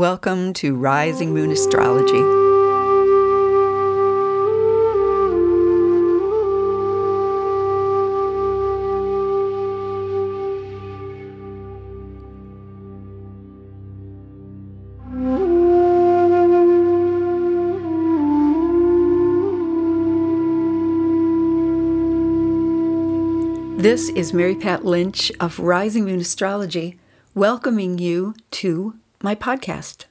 Welcome to Rising Moon Astrology. This is Mary Pat Lynch of Rising Moon Astrology, welcoming you to my podcast.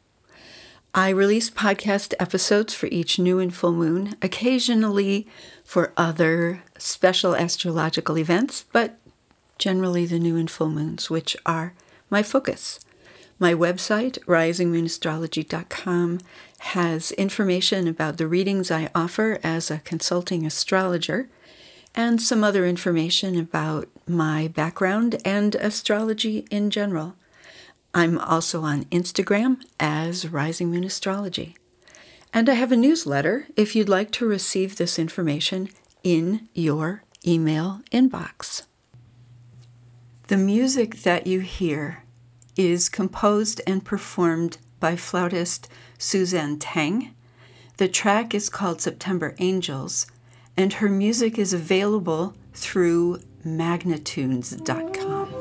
I release podcast episodes for each new and full moon, occasionally for other special astrological events, but generally the new and full moons, which are my focus. My website, risingmoonastrology.com, has information about the readings I offer as a consulting astrologer and some other information about my background and astrology in general. I'm also on Instagram as Rising Moon Astrology. And I have a newsletter if you'd like to receive this information in your email inbox. The music that you hear is composed and performed by flautist Suzanne Teng. The track is called September Angels and her music is available through magnatunes.com.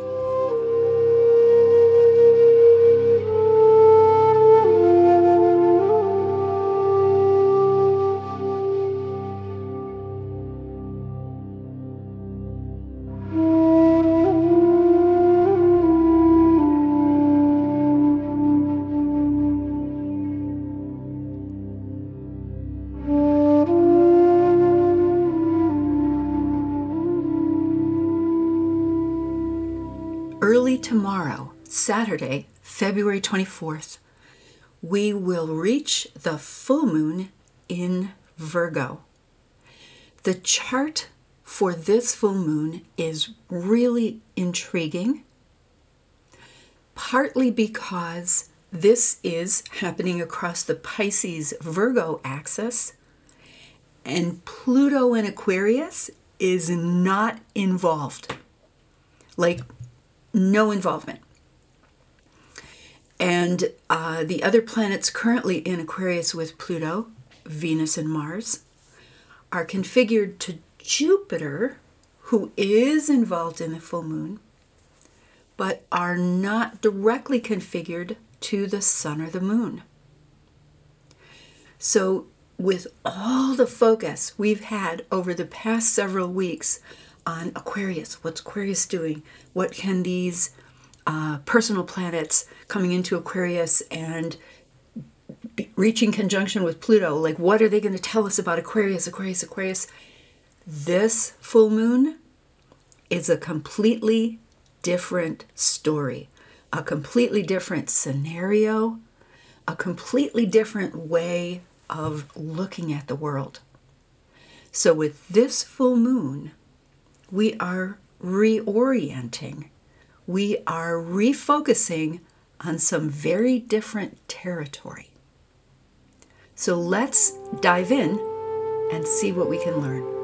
tomorrow, Saturday, February 24th, we will reach the full moon in Virgo. The chart for this full moon is really intriguing, partly because this is happening across the Pisces Virgo axis, and Pluto in Aquarius is not involved. Like no involvement. And uh, the other planets currently in Aquarius with Pluto, Venus, and Mars are configured to Jupiter, who is involved in the full moon, but are not directly configured to the sun or the moon. So, with all the focus we've had over the past several weeks on Aquarius. What's Aquarius doing? What can these uh, personal planets coming into Aquarius and reaching conjunction with Pluto, like what are they going to tell us about Aquarius, Aquarius, Aquarius? This full moon is a completely different story, a completely different scenario, a completely different way of looking at the world. So, with this full moon, we are reorienting. We are refocusing on some very different territory. So let's dive in and see what we can learn.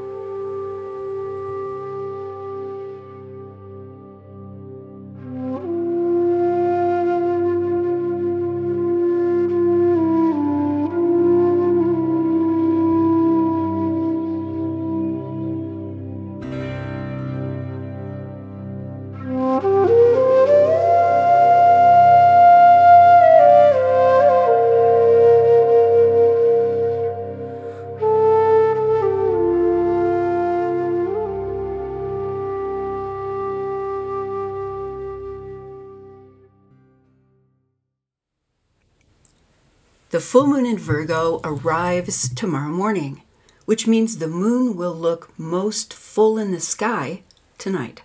The full moon in Virgo arrives tomorrow morning, which means the moon will look most full in the sky tonight.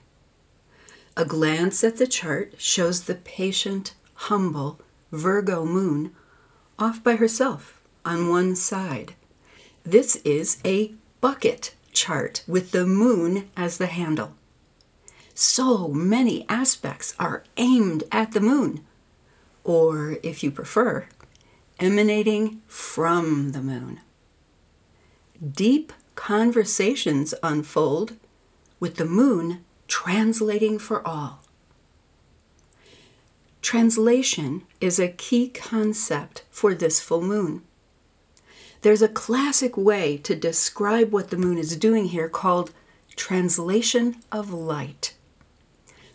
A glance at the chart shows the patient, humble Virgo moon off by herself on one side. This is a bucket chart with the moon as the handle. So many aspects are aimed at the moon, or if you prefer, emanating from the moon. Deep conversations unfold with the moon translating for all. Translation is a key concept for this full moon. There's a classic way to describe what the moon is doing here called translation of light.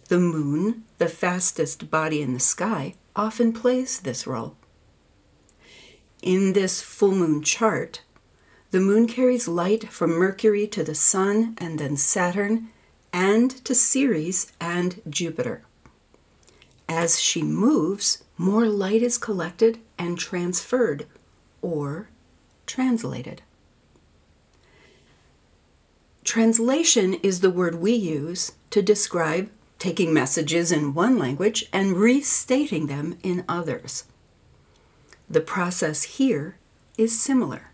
The moon, the fastest body in the sky, often plays this role. In this full moon chart, the moon carries light from Mercury to the Sun and then Saturn and to Ceres and Jupiter. As she moves, more light is collected and transferred or translated. Translation is the word we use to describe taking messages in one language and restating them in others. The process here is similar.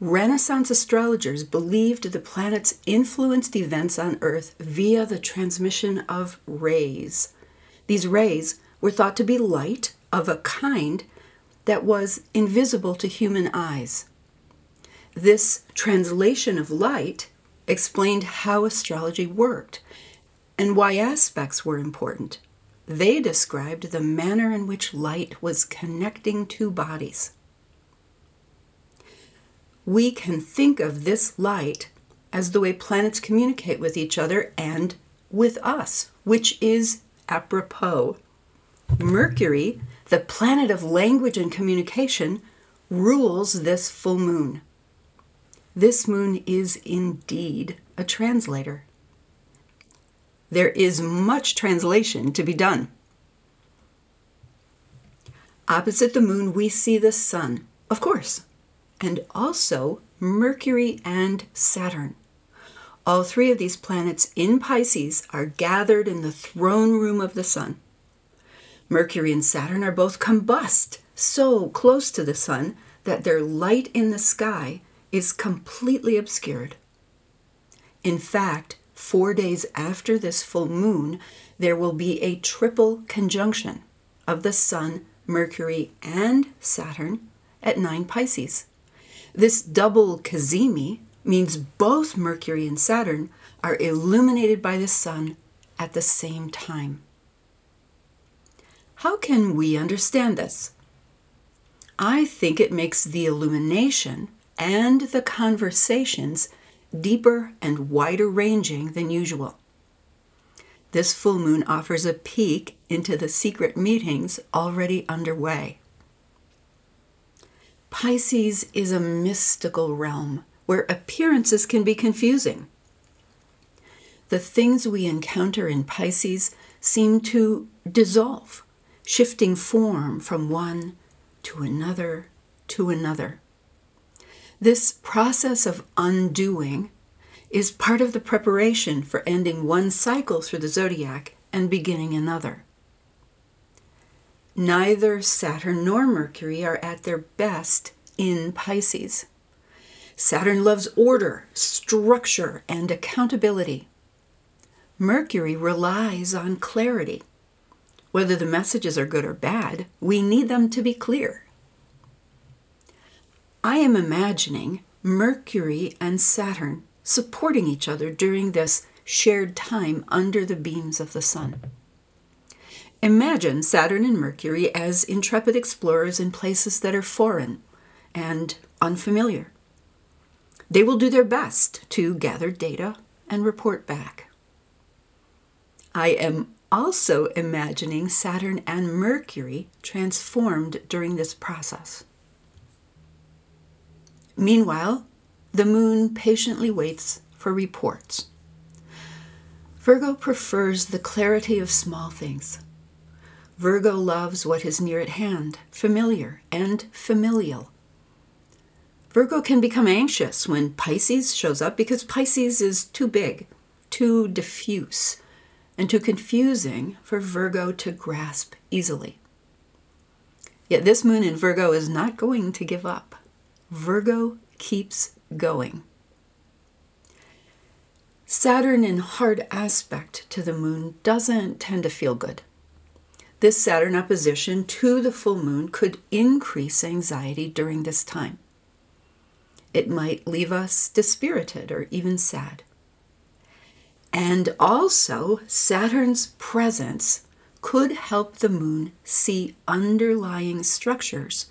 Renaissance astrologers believed the planets influenced events on Earth via the transmission of rays. These rays were thought to be light of a kind that was invisible to human eyes. This translation of light explained how astrology worked and why aspects were important. They described the manner in which light was connecting two bodies we can think of this light as the way planets communicate with each other and with us, which is apropos. Mercury, the planet of language and communication, rules this full moon. This moon is indeed a translator. There is much translation to be done. Opposite the moon, we see the sun. Of course, and also Mercury and Saturn. All three of these planets in Pisces are gathered in the throne room of the Sun. Mercury and Saturn are both combust so close to the Sun that their light in the sky is completely obscured. In fact, four days after this full moon, there will be a triple conjunction of the Sun, Mercury, and Saturn at 9 Pisces. This double cazimi means both Mercury and Saturn are illuminated by the sun at the same time. How can we understand this? I think it makes the illumination and the conversations deeper and wider ranging than usual. This full moon offers a peek into the secret meetings already underway. Pisces is a mystical realm where appearances can be confusing. The things we encounter in Pisces seem to dissolve, shifting form from one to another to another. This process of undoing is part of the preparation for ending one cycle through the zodiac and beginning another. Neither Saturn nor Mercury are at their best in Pisces. Saturn loves order, structure, and accountability. Mercury relies on clarity. Whether the messages are good or bad, we need them to be clear. I am imagining Mercury and Saturn supporting each other during this shared time under the beams of the sun. Imagine Saturn and Mercury as intrepid explorers in places that are foreign and unfamiliar. They will do their best to gather data and report back. I am also imagining Saturn and Mercury transformed during this process. Meanwhile, the moon patiently waits for reports. Virgo prefers the clarity of small things. Virgo loves what is near at hand, familiar and familial. Virgo can become anxious when Pisces shows up because Pisces is too big, too diffuse, and too confusing for Virgo to grasp easily. Yet this moon in Virgo is not going to give up. Virgo keeps going. Saturn in hard aspect to the moon doesn't tend to feel good. This Saturn opposition to the full moon could increase anxiety during this time. It might leave us dispirited or even sad. And also, Saturn's presence could help the moon see underlying structures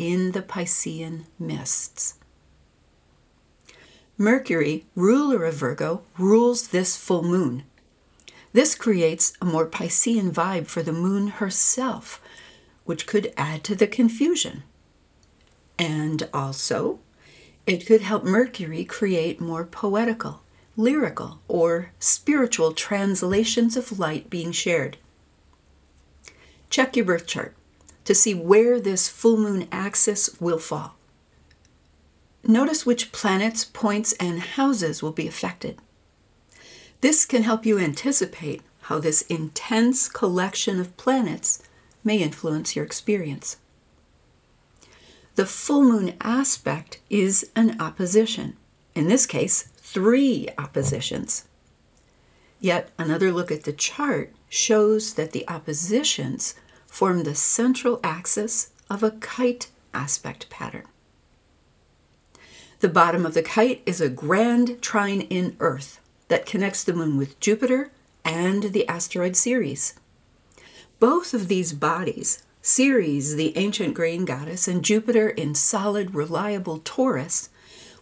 in the Piscean mists. Mercury, ruler of Virgo, rules this full moon. This creates a more Piscean vibe for the moon herself, which could add to the confusion. And also, it could help Mercury create more poetical, lyrical, or spiritual translations of light being shared. Check your birth chart to see where this full moon axis will fall. Notice which planets, points, and houses will be affected. This can help you anticipate how this intense collection of planets may influence your experience. The full moon aspect is an opposition, in this case, three oppositions. Yet another look at the chart shows that the oppositions form the central axis of a kite aspect pattern. The bottom of the kite is a grand trine in Earth that connects the moon with Jupiter and the asteroid Ceres. Both of these bodies, Ceres, the ancient grain goddess, and Jupiter in solid, reliable Taurus,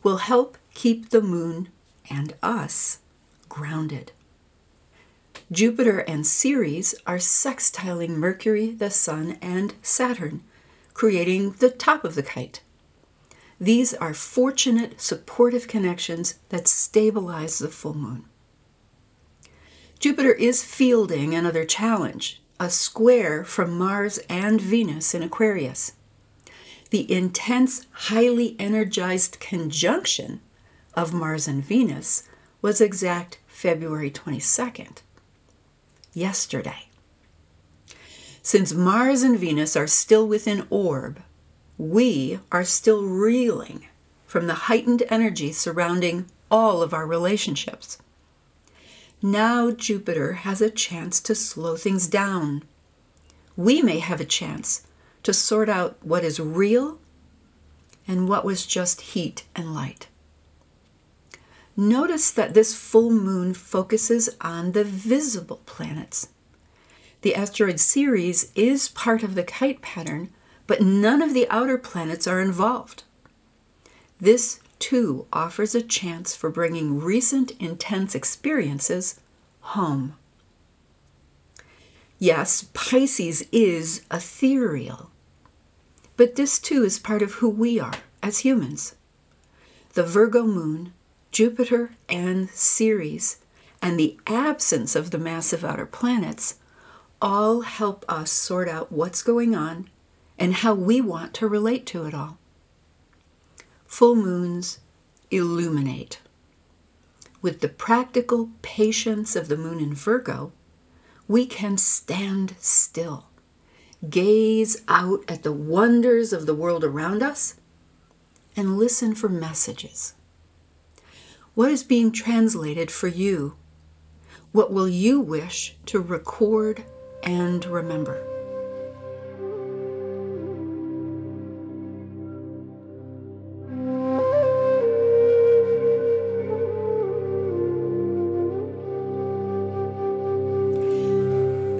will help keep the moon and us grounded. Jupiter and Ceres are sextiling Mercury, the Sun, and Saturn, creating the top of the kite. These are fortunate, supportive connections that stabilize the full moon. Jupiter is fielding another challenge, a square from Mars and Venus in Aquarius. The intense, highly energized conjunction of Mars and Venus was exact February 22nd, yesterday. Since Mars and Venus are still within orb, we are still reeling from the heightened energy surrounding all of our relationships. Now Jupiter has a chance to slow things down. We may have a chance to sort out what is real and what was just heat and light. Notice that this full moon focuses on the visible planets. The asteroid Ceres is part of the kite pattern but none of the outer planets are involved. This, too, offers a chance for bringing recent intense experiences home. Yes, Pisces is ethereal, but this too is part of who we are as humans. The Virgo moon, Jupiter, and Ceres, and the absence of the massive outer planets all help us sort out what's going on and how we want to relate to it all. Full moons illuminate. With the practical patience of the moon in Virgo, we can stand still, gaze out at the wonders of the world around us, and listen for messages. What is being translated for you? What will you wish to record and remember?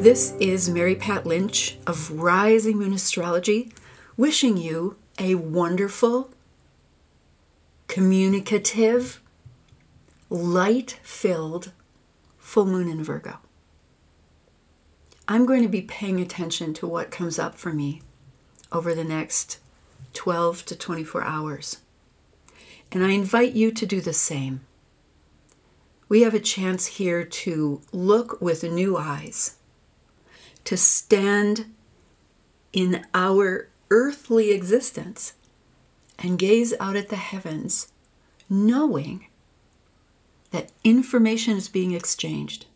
This is Mary Pat Lynch of Rising Moon Astrology, wishing you a wonderful, communicative, light filled full moon in Virgo. I'm going to be paying attention to what comes up for me over the next 12 to 24 hours. And I invite you to do the same. We have a chance here to look with new eyes to stand in our earthly existence and gaze out at the heavens, knowing that information is being exchanged,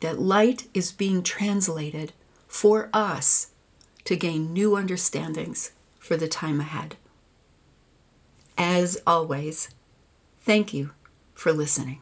that light is being translated for us to gain new understandings for the time ahead. As always, thank you for listening.